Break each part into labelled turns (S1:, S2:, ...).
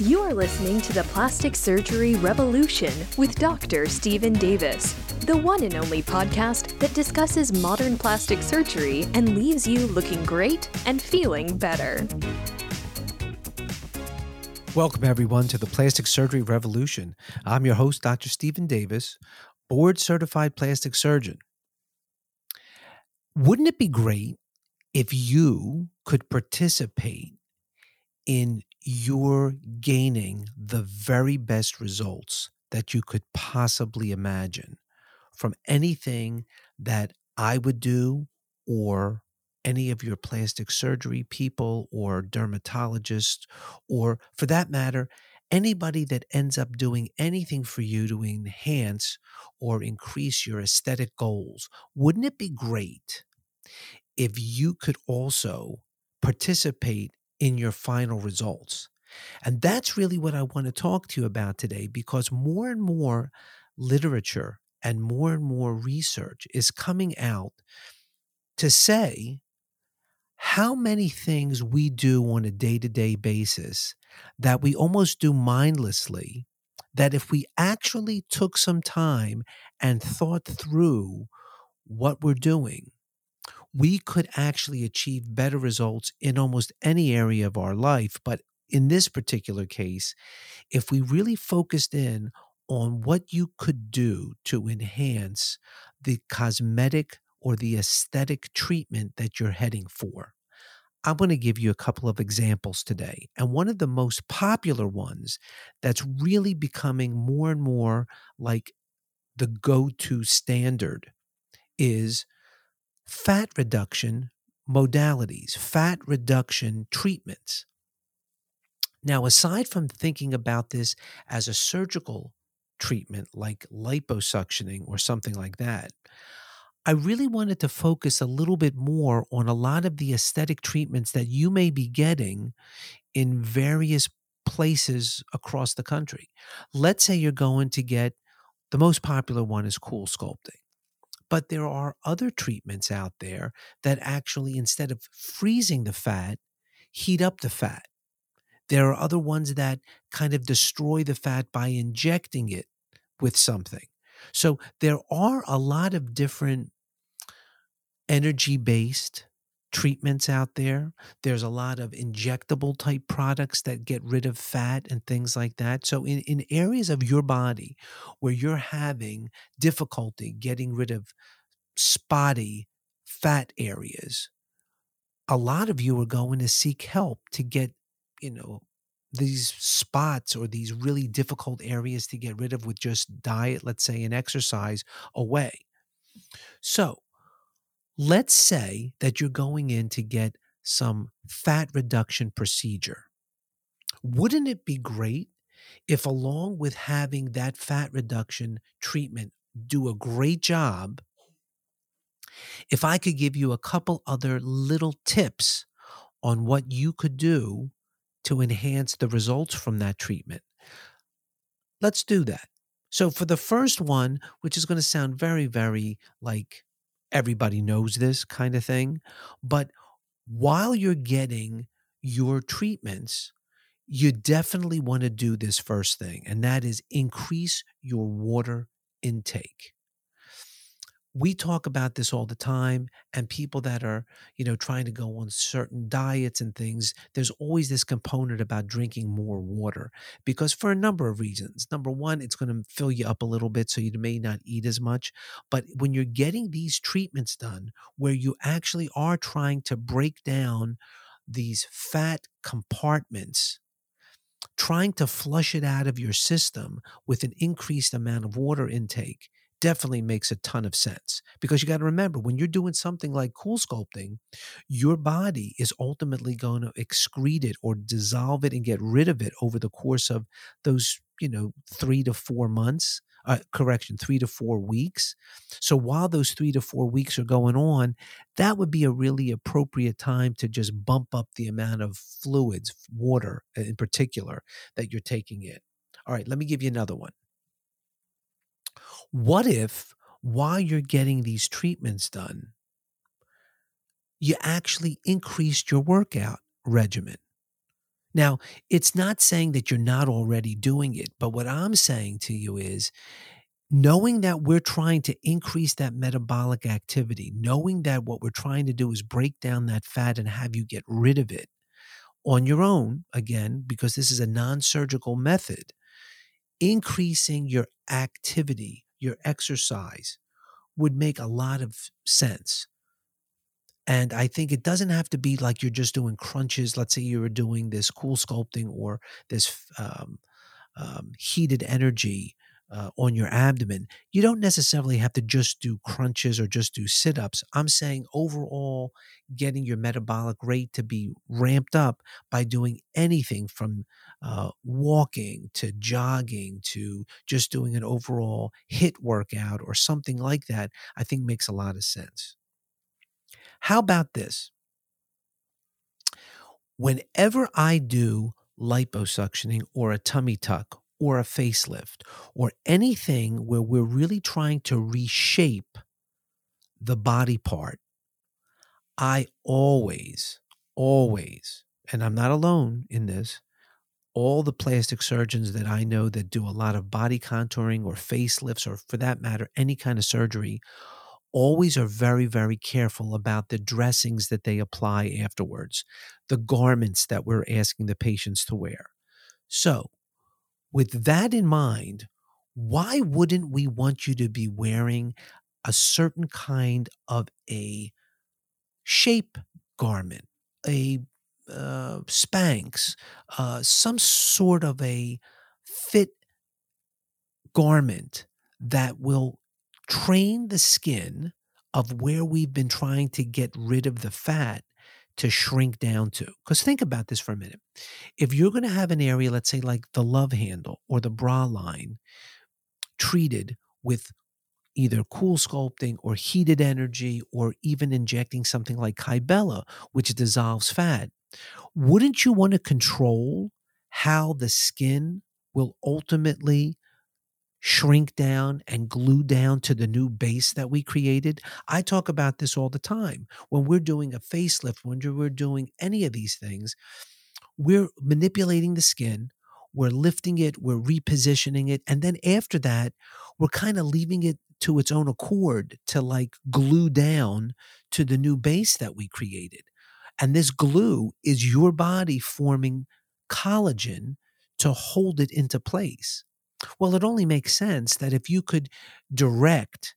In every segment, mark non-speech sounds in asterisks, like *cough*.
S1: You are listening to the Plastic Surgery Revolution with Dr. Steven Davis, the one and only podcast that discusses modern plastic surgery and leaves you looking great and feeling better.
S2: Welcome, everyone, to the Plastic Surgery Revolution. I'm your host, Dr. Steven Davis, board certified plastic surgeon. Wouldn't it be great if you could participate in your gaining the very best results that you could possibly imagine from anything that I would do or any of your plastic surgery people or dermatologists, or for that matter, anybody that ends up doing anything for you to enhance or increase your aesthetic goals. Wouldn't it be great if you could also participate in your final results. And that's really what I want to talk to you about today because more and more literature and more and more research is coming out to say how many things we do on a day to day basis that we almost do mindlessly. That if we actually took some time and thought through what we're doing, we could actually achieve better results in almost any area of our life. But in this particular case, if we really focused in on what you could do to enhance the cosmetic or the aesthetic treatment that you're heading for. I'm going to give you a couple of examples today. And one of the most popular ones that's really becoming more and more like the go to standard is fat reduction modalities, fat reduction treatments. Now, aside from thinking about this as a surgical treatment like liposuctioning or something like that, I really wanted to focus a little bit more on a lot of the aesthetic treatments that you may be getting in various places across the country. Let's say you're going to get the most popular one is CoolSculpting. But there are other treatments out there that actually, instead of freezing the fat, heat up the fat. There are other ones that kind of destroy the fat by injecting it with something. So there are a lot of different energy based treatments out there. There's a lot of injectable type products that get rid of fat and things like that. So, in, in areas of your body where you're having difficulty getting rid of spotty fat areas, a lot of you are going to seek help to get, you know, these spots or these really difficult areas to get rid of with just diet, let's say, and exercise away. So, Let's say that you're going in to get some fat reduction procedure. Wouldn't it be great if, along with having that fat reduction treatment do a great job, if I could give you a couple other little tips on what you could do to enhance the results from that treatment? Let's do that. So, for the first one, which is going to sound very, very like everybody knows this kind of thing. But while you're getting your treatments, you definitely want to do this first thing, and that is increase your water intake we talk about this all the time and people that are you know trying to go on certain diets and things there's always this component about drinking more water because for a number of reasons. Number one it's going to fill you up a little bit so you may not eat as much but when you're getting these treatments done where you actually are trying to break down these fat compartments trying to flush it out of your system with an increased amount of water intake definitely makes a ton of sense because you got to remember when you're doing something like CoolSculpting your body is ultimately going to excrete it or dissolve it and get rid of it over the course of those you know 3 to 4 months uh, correction 3 to 4 weeks. So while those 3 to 4 weeks are going on that would be a really appropriate time to just bump up the amount of fluids water in particular that you're taking in. All right let me give you another one what if while you're getting these treatments done, you actually increased your workout regimen? Now, it's not saying that you're not already doing it, but what I'm saying to you is knowing that we're trying to increase that metabolic activity, knowing that what we're trying to do is break down that fat and have you get rid of it on your own, again, because this is a non surgical method, increasing your activity, your exercise would make a lot of sense. And I think it doesn't have to be like you're just doing crunches. Let's say you were doing this CoolSculpting or this um, um, heated energy uh, on your abdomen, you don't necessarily have to just do crunches or just do sit ups. I'm saying overall, getting your metabolic rate to be ramped up by doing anything from uh, walking to jogging to just doing an overall HIIT workout or something like that, I think makes a lot of sense. How about this? Whenever I do liposuctioning or a tummy tuck or a facelift or anything where we're really trying to reshape the body part, I always, always, and I'm not alone in this, all the plastic surgeons that I know that do a lot of body contouring or facelifts, or for that matter, any kind of surgery, always are very, very careful about the dressings that they apply afterwards, the garments that we're asking the patients to wear. So, with that in mind, why wouldn't we want you to be wearing a certain kind of a shape garment, a uh, Spanx, uh, some sort of a fit garment that will train the skin of where we've been trying to get rid of the fat to shrink down to. Because think about this for a minute. If you're going to have an area, let's say like the love handle or the bra line, treated with either CoolSculpting or heated energy or even injecting something like Kybella, which dissolves fat, wouldn't you want to control how the skin will ultimately shrink down and glue down to the new base that we created. I talk about this all the time. When we're doing a facelift, when we're doing any of these things, we're manipulating the skin, we're lifting it, we're repositioning it. And then after that, we're kind of leaving it to its own accord to like glue down to the new base that we created. And this glue is your body forming collagen to hold it into place. Well, it only makes sense that if you could direct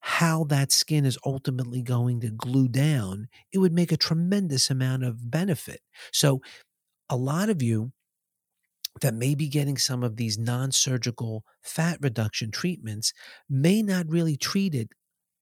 S2: how that skin is ultimately going to glue down, it would make a tremendous amount of benefit. So, a lot of you that may be getting some of these non surgical fat reduction treatments may not really treat it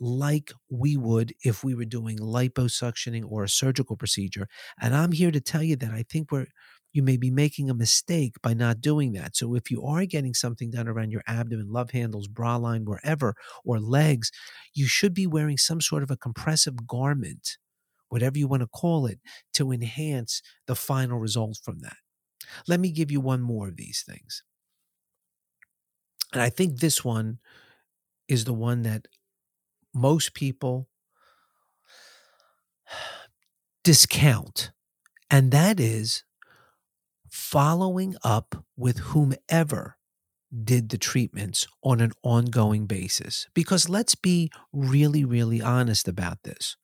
S2: like we would if we were doing liposuctioning or a surgical procedure. And I'm here to tell you that I think we're you may be making a mistake by not doing that. So if you are getting something done around your abdomen, love handles, bra line, wherever, or legs, you should be wearing some sort of a compressive garment, whatever you want to call it, to enhance the final result from that. Let me give you one more of these things. And I think this one is the one that most people *sighs* discount. And that is following up with whomever did the treatments on an ongoing basis. Because let's be really, really honest about this.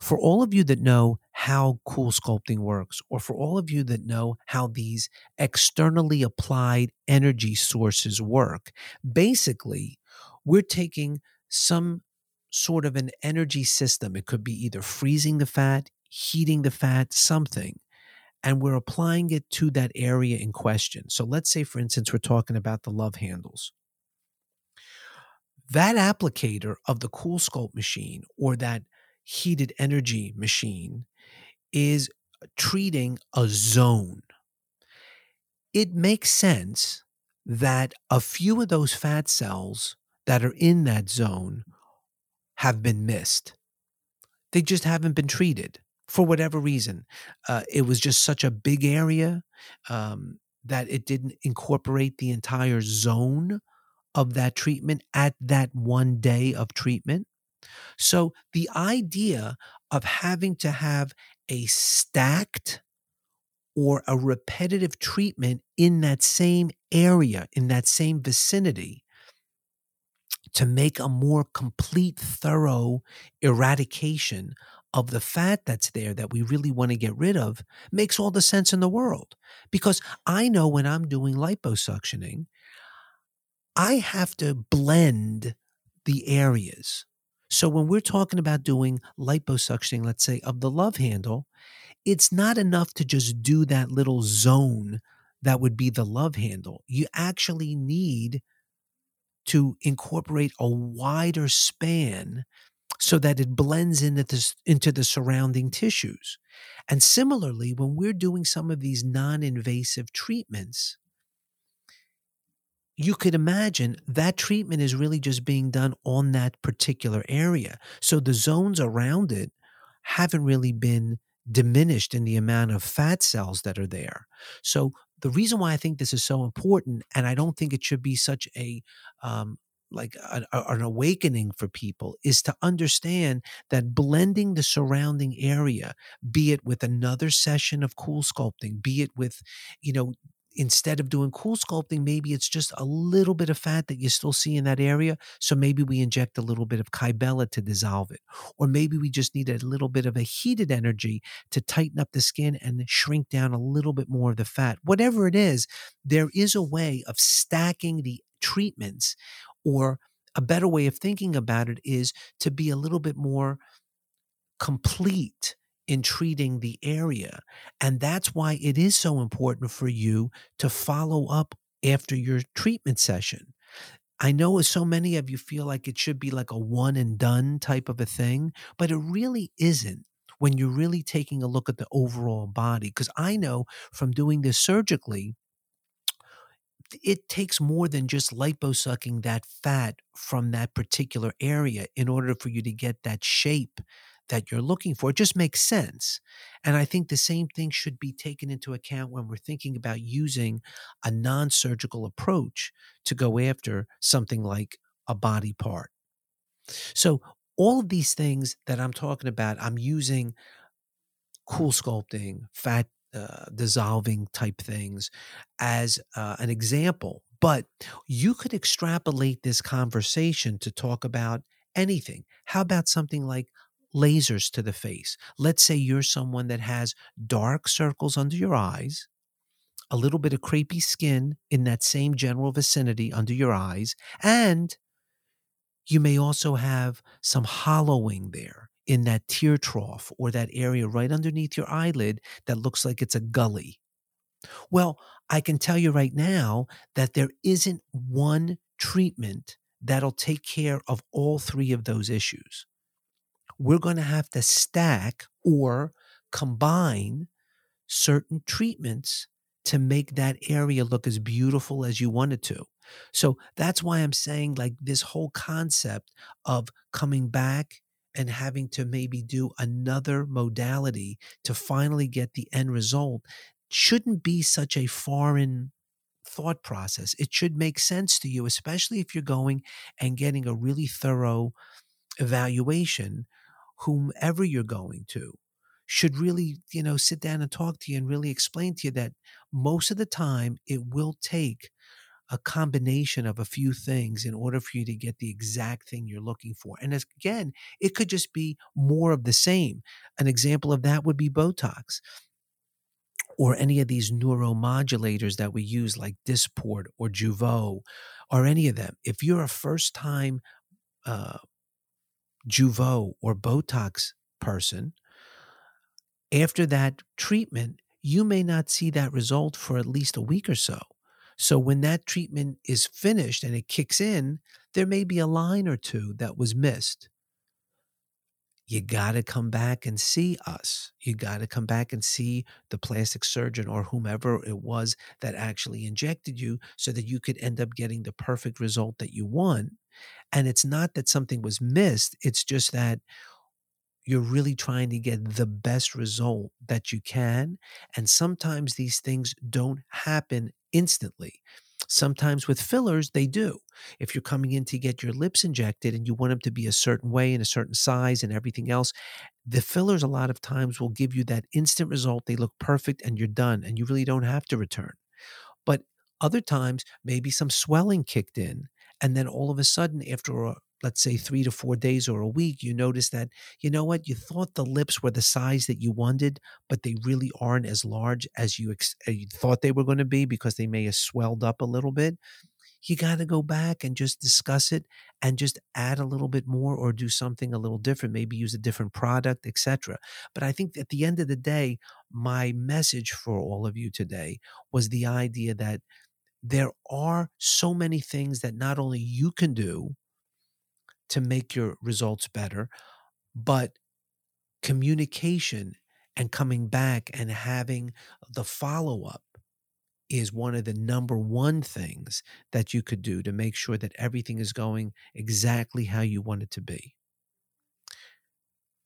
S2: For all of you that know how CoolSculpting works, or for all of you that know how these externally applied energy sources work, basically, we're taking some sort of an energy system. It could be either freezing the fat, heating the fat, something and we're applying it to that area in question. So let's say, for instance, we're talking about the love handles. That applicator of the CoolSculpt machine or that heated energy machine is treating a zone. It makes sense that a few of those fat cells that are in that zone have been missed. They just haven't been treated for whatever reason. Uh, it was just such a big area um, that it didn't incorporate the entire zone of that treatment at that one day of treatment. So the idea of having to have a stacked or a repetitive treatment in that same area, in that same vicinity, to make a more complete, thorough eradication of the fat that's there that we really want to get rid of makes all the sense in the world. Because I know when I'm doing liposuctioning, I have to blend the areas. So when we're talking about doing liposuctioning, let's say of the love handle, it's not enough to just do that little zone that would be the love handle. You actually need to incorporate a wider span so that it blends into the, into the surrounding tissues. And similarly, when we're doing some of these non invasive treatments, you could imagine that treatment is really just being done on that particular area. So the zones around it haven't really been diminished in the amount of fat cells that are there. So the reason why I think this is so important, and I don't think it should be such a um, like a, an awakening for people is to understand that blending the surrounding area be it with another session of CoolSculpting be it with you know instead of doing CoolSculpting, maybe it's just a little bit of fat that you still see in that area. So maybe we inject a little bit of Kybella to dissolve it. Or maybe we just need a little bit of a heated energy to tighten up the skin and shrink down a little bit more of the fat. Whatever it is, there is a way of stacking the treatments or a better way of thinking about it is to be a little bit more complete in treating the area. And that's why it is so important for you to follow up after your treatment session. I know so many of you feel like it should be like a one and done type of a thing, but it really isn't when you're really taking a look at the overall body. Because I know from doing this surgically, it takes more than just liposucking that fat from that particular area in order for you to get that shape that you're looking for. It just makes sense. And I think the same thing should be taken into account when we're thinking about using a non surgical approach to go after something like a body part. So, all of these things that I'm talking about, I'm using CoolSculpting, fat uh, dissolving type things as uh, an example. But you could extrapolate this conversation to talk about anything. How about something like lasers to the face. Let's say you're someone that has dark circles under your eyes, a little bit of crepey skin in that same general vicinity under your eyes, and you may also have some hollowing there in that tear trough or that area right underneath your eyelid that looks like it's a gully. Well, I can tell you right now that there isn't one treatment that'll take care of all three of those issues we're going to have to stack or combine certain treatments to make that area look as beautiful as you want it to. So that's why I'm saying, like, this whole concept of coming back and having to maybe do another modality to finally get the end result shouldn't be such a foreign thought process. It should make sense to you, especially if you're going and getting a really thorough evaluation whomever you're going to should really, you know, sit down and talk to you and really explain to you that most of the time it will take a combination of a few things in order for you to get the exact thing you're looking for. And as, again, it could just be more of the same. An example of that would be Botox or any of these neuromodulators that we use like Dysport or Jeuveau or any of them. If you're a first time uh, Jeuveau or Botox person, after that treatment, you may not see that result for at least a week or so. So when that treatment is finished and it kicks in, there may be a line or two that was missed. You got to come back and see us. You got to come back and see the plastic surgeon or whomever it was that actually injected you so that you could end up getting the perfect result that you want and it's not that something was missed, it's just that you're really trying to get the best result that you can. And sometimes these things don't happen instantly. Sometimes with fillers, they do. If you're coming in to get your lips injected and you want them to be a certain way and a certain size and everything else, the fillers a lot of times will give you that instant result. They look perfect and you're done and you really don't have to return. But other times, maybe some swelling kicked in. And then all of a sudden, after a, let's say three to four days or a week, you notice that, you know what, you thought the lips were the size that you wanted, but they really aren't as large as you, ex- uh, you thought they were going to be because they may have swelled up a little bit. You got to go back and just discuss it and just add a little bit more or do something a little different, maybe use a different product, etc. But I think at the end of the day, my message for all of you today was the idea that there are so many things that not only you can do to make your results better, but communication and coming back and having the follow up is one of the number one things that you could do to make sure that everything is going exactly how you want it to be.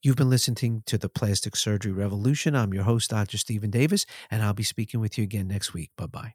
S2: You've been listening to the Plastic Surgery Revolution. I'm your host, Dr. Steven Davis, and I'll be speaking with you again next week. Bye bye.